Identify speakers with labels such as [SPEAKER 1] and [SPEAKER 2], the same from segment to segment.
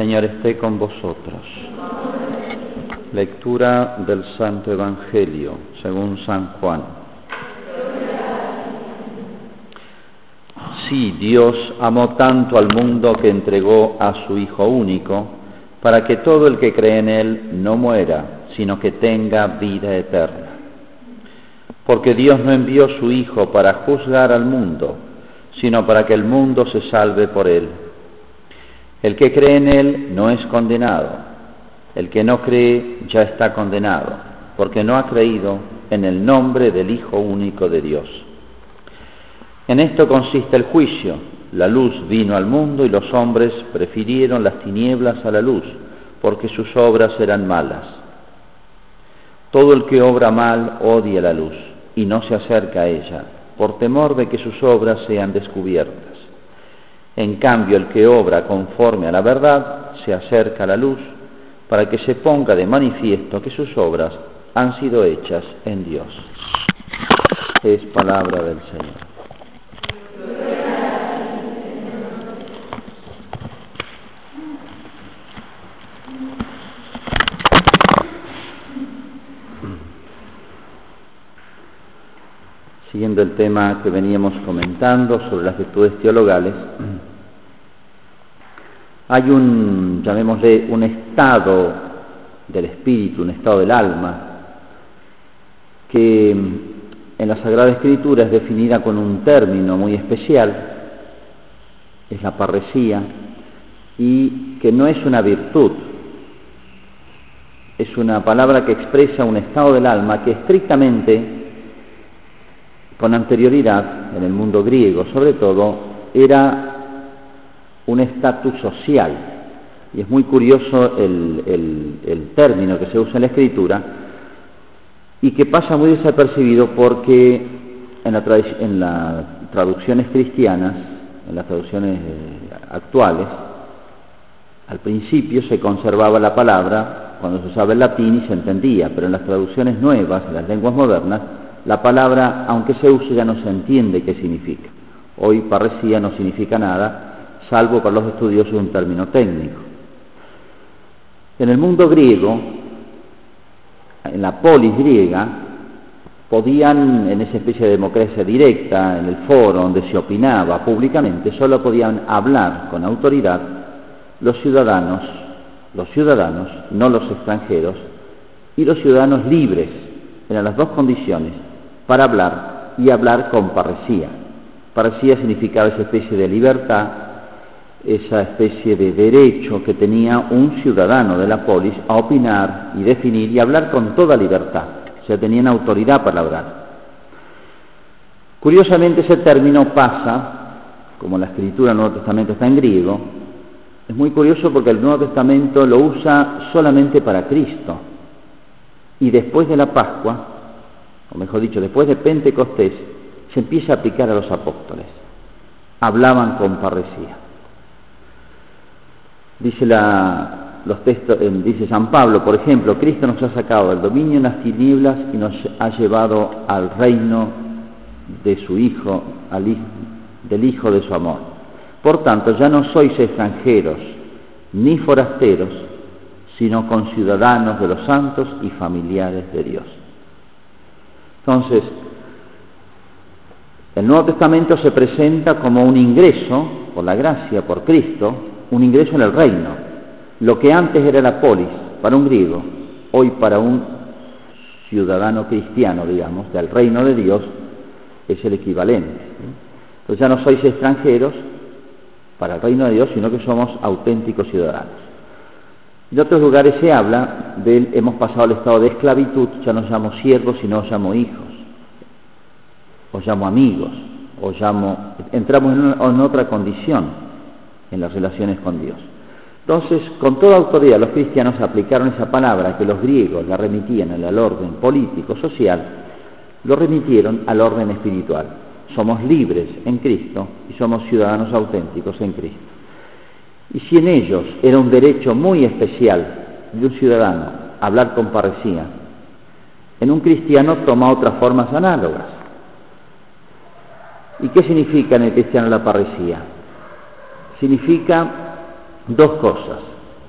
[SPEAKER 1] Señor esté con vosotros. Lectura del Santo Evangelio según San Juan. Sí, Dios amó tanto al mundo que entregó a su Hijo único, para que todo el que cree en Él no muera, sino que tenga vida eterna. Porque Dios no envió su Hijo para juzgar al mundo, sino para que el mundo se salve por Él. El que cree en Él no es condenado, el que no cree ya está condenado, porque no ha creído en el nombre del Hijo único de Dios. En esto consiste el juicio. La luz vino al mundo y los hombres prefirieron las tinieblas a la luz, porque sus obras eran malas. Todo el que obra mal odia la luz y no se acerca a ella, por temor de que sus obras sean descubiertas. En cambio, el que obra conforme a la verdad se acerca a la luz para que se ponga de manifiesto que sus obras han sido hechas en Dios. Es palabra del Señor. Siguiendo el tema que veníamos comentando sobre las virtudes teologales, hay un, llamémosle, un estado del espíritu, un estado del alma, que en la Sagrada Escritura es definida con un término muy especial, es la parresía, y que no es una virtud, es una palabra que expresa un estado del alma que estrictamente, con anterioridad, en el mundo griego sobre todo, era un estatus social. Y es muy curioso el, término que se usa en la escritura y que pasa muy desapercibido porque en, la en las traducciones cristianas, en las traducciones eh, actuales, al principio se conservaba la palabra cuando se usaba el latín y se entendía, pero en las traducciones nuevas, en las lenguas modernas, la palabra, aunque se use, ya no se entiende qué significa. Hoy parecía no significa nada, salvo para los estudiosos un término técnico. En el mundo griego, en la polis griega, podían, en esa especie de democracia directa, en el foro donde se opinaba públicamente, solo podían hablar con autoridad los ciudadanos, los ciudadanos, no los extranjeros, y los ciudadanos libres, eran las dos condiciones, para hablar y hablar con parresía. Parresía significaba esa especie de libertad esa especie de derecho que tenía un ciudadano de la polis a opinar y definir y hablar con toda libertad, o sea, tenían autoridad para hablar. Curiosamente ese término pasa, como la escritura del Nuevo Testamento está en griego, es muy curioso porque el Nuevo Testamento lo usa solamente para Cristo y después de la Pascua, o mejor dicho, después de Pentecostés, se empieza a aplicar a los apóstoles. Hablaban con parresía. Dice los textos, dice San Pablo, por ejemplo, Cristo nos ha sacado del dominio en las tinieblas y nos ha llevado al reino de su Hijo, al, del Hijo de su amor. Por tanto, ya no sois extranjeros ni forasteros, sino conciudadanos de los santos y familiares de Dios. Entonces, el Nuevo Testamento se presenta como un ingreso, por la gracia, por Cristo, un ingreso en el reino. Lo que antes era la polis para un griego, hoy para un ciudadano cristiano, digamos, del reino de Dios, es el equivalente. Entonces ya no sois extranjeros para el reino de Dios, sino que somos auténticos ciudadanos. En otros lugares se habla de hemos pasado al estado de esclavitud, ya no llamo siervos, sino os llamo hijos, os llamo amigos, os llamo, entramos en otra condición en las relaciones con Dios. Entonces, con toda autoridad los cristianos aplicaron esa palabra que los griegos la remitían al orden político, social, lo remitieron al orden espiritual. Somos libres en Cristo y somos ciudadanos auténticos en Cristo. Y si en ellos era un derecho muy especial de un ciudadano hablar con parecía, en un cristiano toma otras formas análogas. ¿Y qué significa en el cristiano la parecía? Significa dos cosas.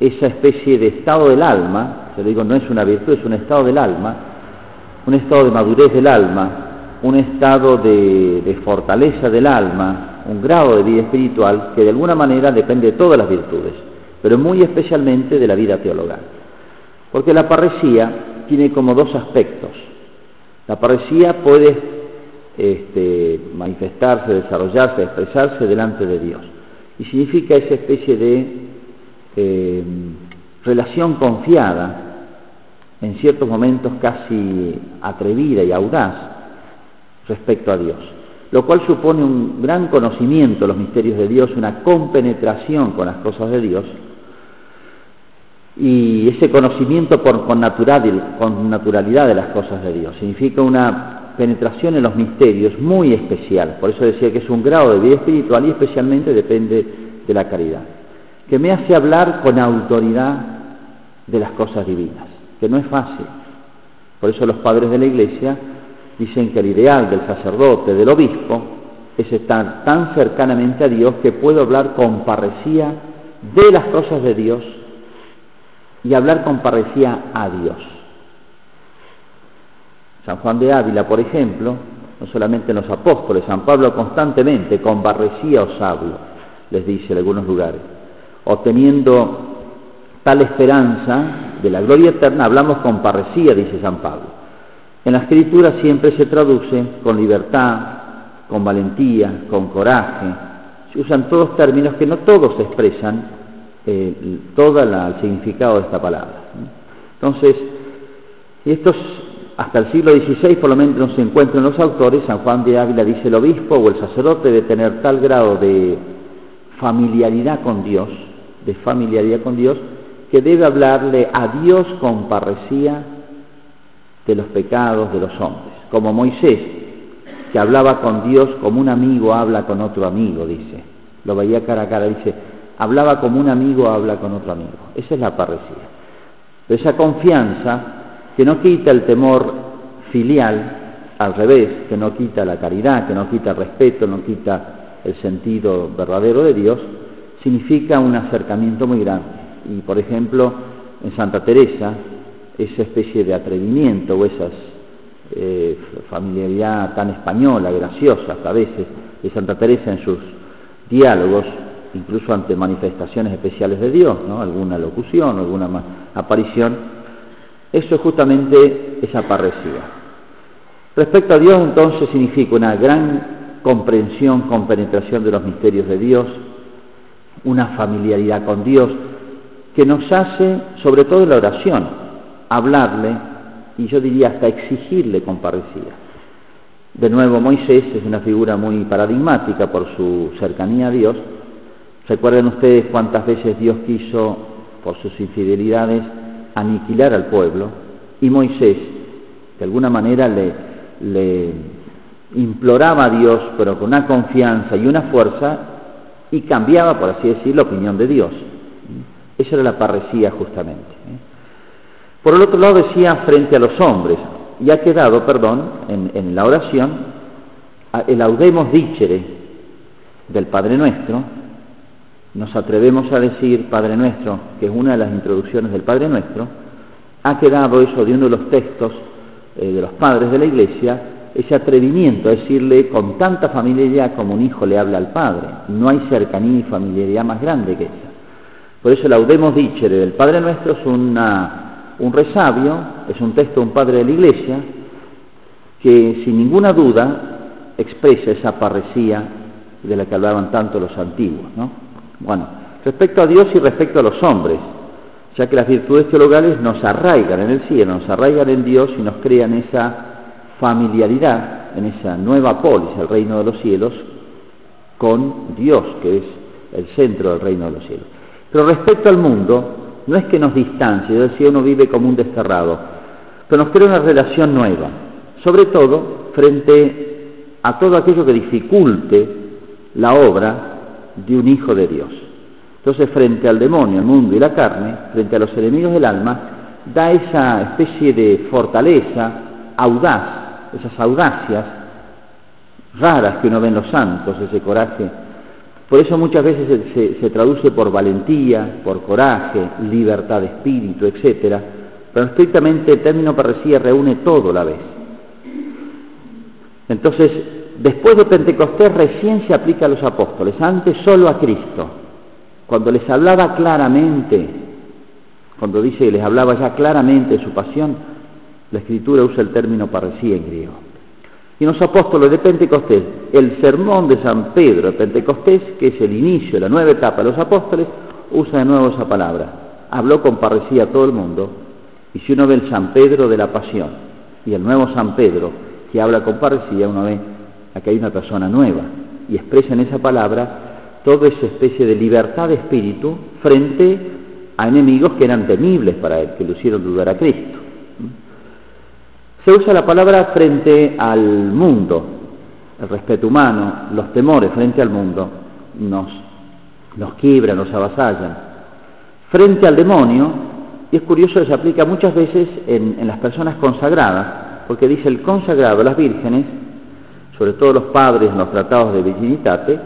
[SPEAKER 1] esa especie de estado del alma, se lo digo, no es una virtud, es un estado del alma, un estado de madurez del alma, un estado de, de fortaleza del alma, un grado de vida espiritual que de alguna manera depende de todas las virtudes, pero muy especialmente de la vida teologal. Porque la parresía tiene como dos aspectos. La parresía puede este, manifestarse, desarrollarse, expresarse delante de Dios. Y significa esa especie de eh, relación confiada, en ciertos momentos casi atrevida y audaz, respecto a Dios, lo cual supone un gran conocimiento de los misterios de Dios, una compenetración con las cosas de Dios, y ese conocimiento por, con, natural, con naturalidad de las cosas de Dios. Significa una penetración en los misterios muy especial. Por eso decía que es un grado de vida espiritual y especialmente depende de la caridad. Que me hace hablar con autoridad de las cosas divinas, que no es fácil. Por eso los padres de la Iglesia dicen que el ideal del sacerdote, del obispo, es estar tan cercanamente a Dios que puedo hablar con parresía de las cosas de Dios y hablar con parresía a Dios. San Juan de Ávila, por ejemplo, no solamente en los apóstoles, San Pablo constantemente con parresía os hablo, les dice en algunos lugares, obteniendo tal esperanza de la gloria eterna, hablamos con parresía, dice San Pablo. En la escritura siempre se traduce con libertad, con valentía, con coraje. Se usan todos términos que no todos expresan eh, todo el significado de esta palabra. Entonces, estos hasta el siglo XVI por lo menos no se encuentran los autores, San Juan de Ávila dice el obispo o el sacerdote debe tener tal grado de familiaridad con Dios, de familiaridad con Dios, que debe hablarle a Dios con parresía de los pecados de los hombres, como Moisés, que hablaba con Dios como un amigo habla con otro amigo, dice, lo veía cara a cara, dice, hablaba como un amigo habla con otro amigo, esa es la parresía. Pero esa confianza que no quita el temor filial, al revés, que no quita la caridad, que no quita el respeto, no quita el sentido verdadero de Dios, significa un acercamiento muy grande. Y por ejemplo, en Santa Teresa, esa especie de atrevimiento o esa eh, familiaridad tan española, graciosa a veces, de Santa Teresa en sus diálogos, incluso ante manifestaciones especiales de Dios, ¿no? alguna locución, alguna aparición, eso es justamente esa parresía. Respecto a Dios, entonces, significa una gran comprensión, compenetración de los misterios de Dios, una familiaridad con Dios, que nos hace, sobre todo en la oración, hablarle y yo diría hasta exigirle con parresía. De nuevo, Moisés es una figura muy paradigmática por su cercanía a Dios. Recuerden ustedes cuántas veces Dios quiso, por sus infidelidades, aniquilar al pueblo y Moisés, de alguna manera, le, le imploraba a Dios, pero con una confianza y una fuerza, y cambiaba, por así decir, la opinión de Dios. Esa era la parresía justamente. ¿eh? Por el otro lado decía frente a los hombres, y ha quedado, perdón, en, la oración, el audemos dicere del Padre Nuestro, nos atrevemos a decir Padre Nuestro, que es una de las introducciones del Padre Nuestro, ha quedado eso de uno de los textos eh, de los padres de la Iglesia, ese atrevimiento a decirle con tanta familiaridad como un hijo le habla al Padre. No hay cercanía y familiaridad más grande que esa. Por eso el Audemos Dicere del Padre Nuestro es un resabio, es un texto de un padre de la Iglesia, que sin ninguna duda expresa esa parresía de la que hablaban tanto los antiguos. ¿no? Bueno, respecto a Dios y respecto a los hombres, ya que las virtudes teologales nos arraigan en el cielo, nos arraigan en Dios y nos crean esa familiaridad, en esa nueva polis, el reino de los cielos, con Dios, que es el centro del reino de los cielos. Pero respecto al mundo, no es que nos distancie, yo decía, uno vive como un desterrado, pero nos crea una relación nueva, sobre todo frente a todo aquello que dificulte la obra de un hijo de Dios. Entonces, frente al demonio, el mundo y la carne, frente a los enemigos del alma, da esa especie de fortaleza audaz, esas audacias raras que uno ve en los santos, ese coraje Por eso muchas veces se, traduce por valentía, por coraje, libertad de espíritu, etc. Pero estrictamente el término parresía reúne todo la vez. Entonces, después de Pentecostés recién se aplica a los apóstoles, antes solo a Cristo. Cuando les hablaba claramente, cuando dice que les hablaba ya claramente de su pasión, la escritura usa el término parecía en griego. Y los apóstoles de Pentecostés, el sermón de San Pedro de Pentecostés, que es el inicio de la nueva etapa de los apóstoles, usa de nuevo esa palabra. Habló con parecía a todo el mundo, y si uno ve el San Pedro de la Pasión y el nuevo San Pedro que habla con parecía, uno ve que hay una persona nueva y expresa en esa palabra toda esa especie de libertad de espíritu frente a enemigos que eran temibles para él, que lo hicieron dudar a Cristo. Se usa la palabra frente al mundo, el respeto humano, los temores frente al mundo nos, nos quiebran, nos avasallan. Frente al demonio, y es curioso se aplica muchas veces en, en las personas consagradas, porque dice el consagrado, las vírgenes, sobre todo los padres en los tratados de virginitate,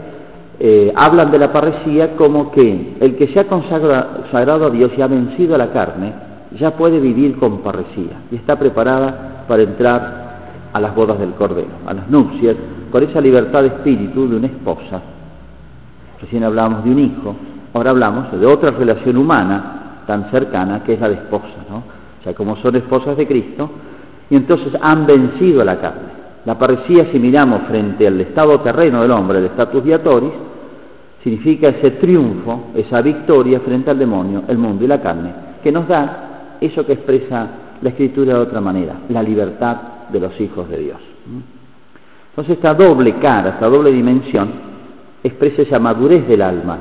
[SPEAKER 1] eh, hablan de la parresía como que el que se ha consagrado a Dios y ha vencido a la carne, ya puede vivir con parresía y está preparada para entrar a las bodas del Cordero, a las nupcias, con esa libertad de espíritu de una esposa. Recién hablamos de un hijo, ahora hablamos de otra relación humana tan cercana que es la de esposa, ¿no? O sea, como son esposas de Cristo, y entonces han vencido a la carne. La parecía, si miramos frente al estado terreno del hombre, el status viatoris, significa ese triunfo, esa victoria frente al demonio, el mundo y la carne, que nos da eso que expresa la escritura de otra manera, la libertad de los hijos de Dios. Entonces esta doble cara, esta doble dimensión, expresa esa madurez del alma,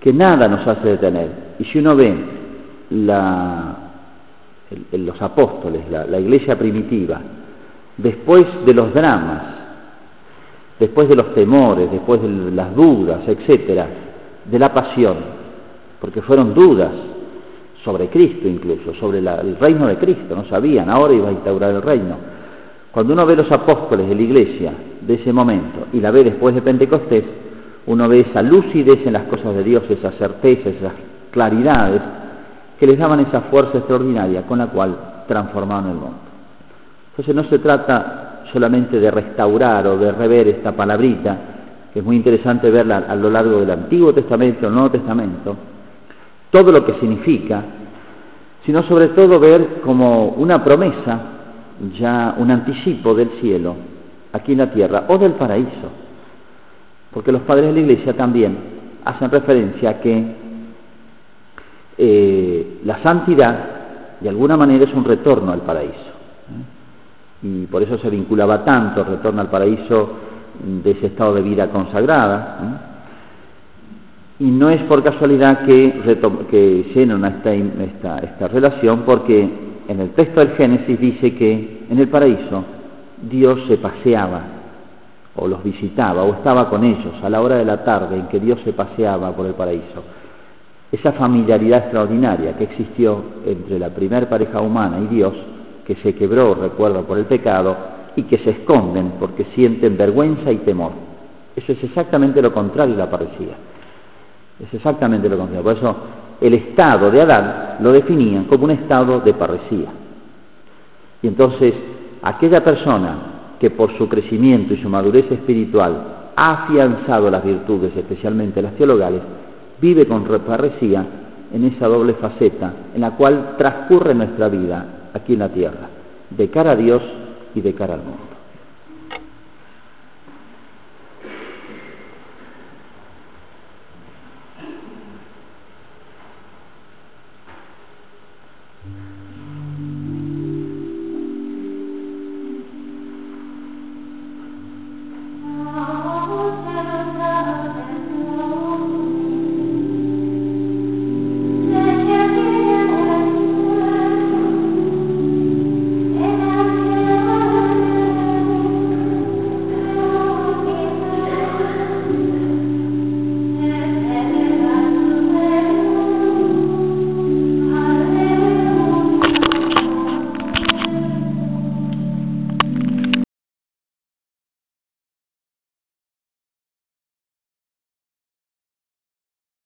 [SPEAKER 1] que nada nos hace detener. Y si uno ve los apóstoles, la iglesia primitiva, después de los dramas, después de los temores, después de las dudas, etcétera, de la pasión, porque fueron dudas sobre Cristo incluso, sobre el reino de Cristo, no sabían, ahora iba a instaurar el reino. Cuando uno ve los apóstoles de la iglesia de ese momento y la ve después de Pentecostés, uno ve esa lucidez en las cosas de Dios, esa certeza, esas claridades que les daban esa fuerza extraordinaria con la cual transformaron el mundo. Entonces no se trata solamente de restaurar o de rever esta palabrita, que es muy interesante verla a lo largo del Antiguo Testamento, el Nuevo Testamento, todo lo que significa, sino sobre todo ver como una promesa, ya un anticipo del cielo aquí en la tierra o del paraíso. Porque los padres de la Iglesia también hacen referencia a que eh, la santidad de alguna manera es un retorno al paraíso y por eso se vinculaba tanto el retorno al paraíso de ese estado de vida consagrada. Y no es por casualidad que, que esta, esta, esta relación, porque en el texto del Génesis dice que en el paraíso Dios se paseaba o los visitaba o estaba con ellos a la hora de la tarde en que Dios se paseaba por el paraíso. Esa familiaridad extraordinaria que existió entre la primer pareja humana y Dios que se quebró, recuerdo, por el pecado y que se esconden porque sienten vergüenza y temor. Eso es exactamente lo contrario de la parecía. Es exactamente lo contrario. Por eso el estado de Adán lo definían como un estado de parecía. Y entonces aquella persona que por su crecimiento y su madurez espiritual ha afianzado las virtudes, especialmente las teologales, vive con parecía en esa doble faceta en la cual transcurre nuestra vida aquí en la tierra, de cara a Dios y de cara al mundo.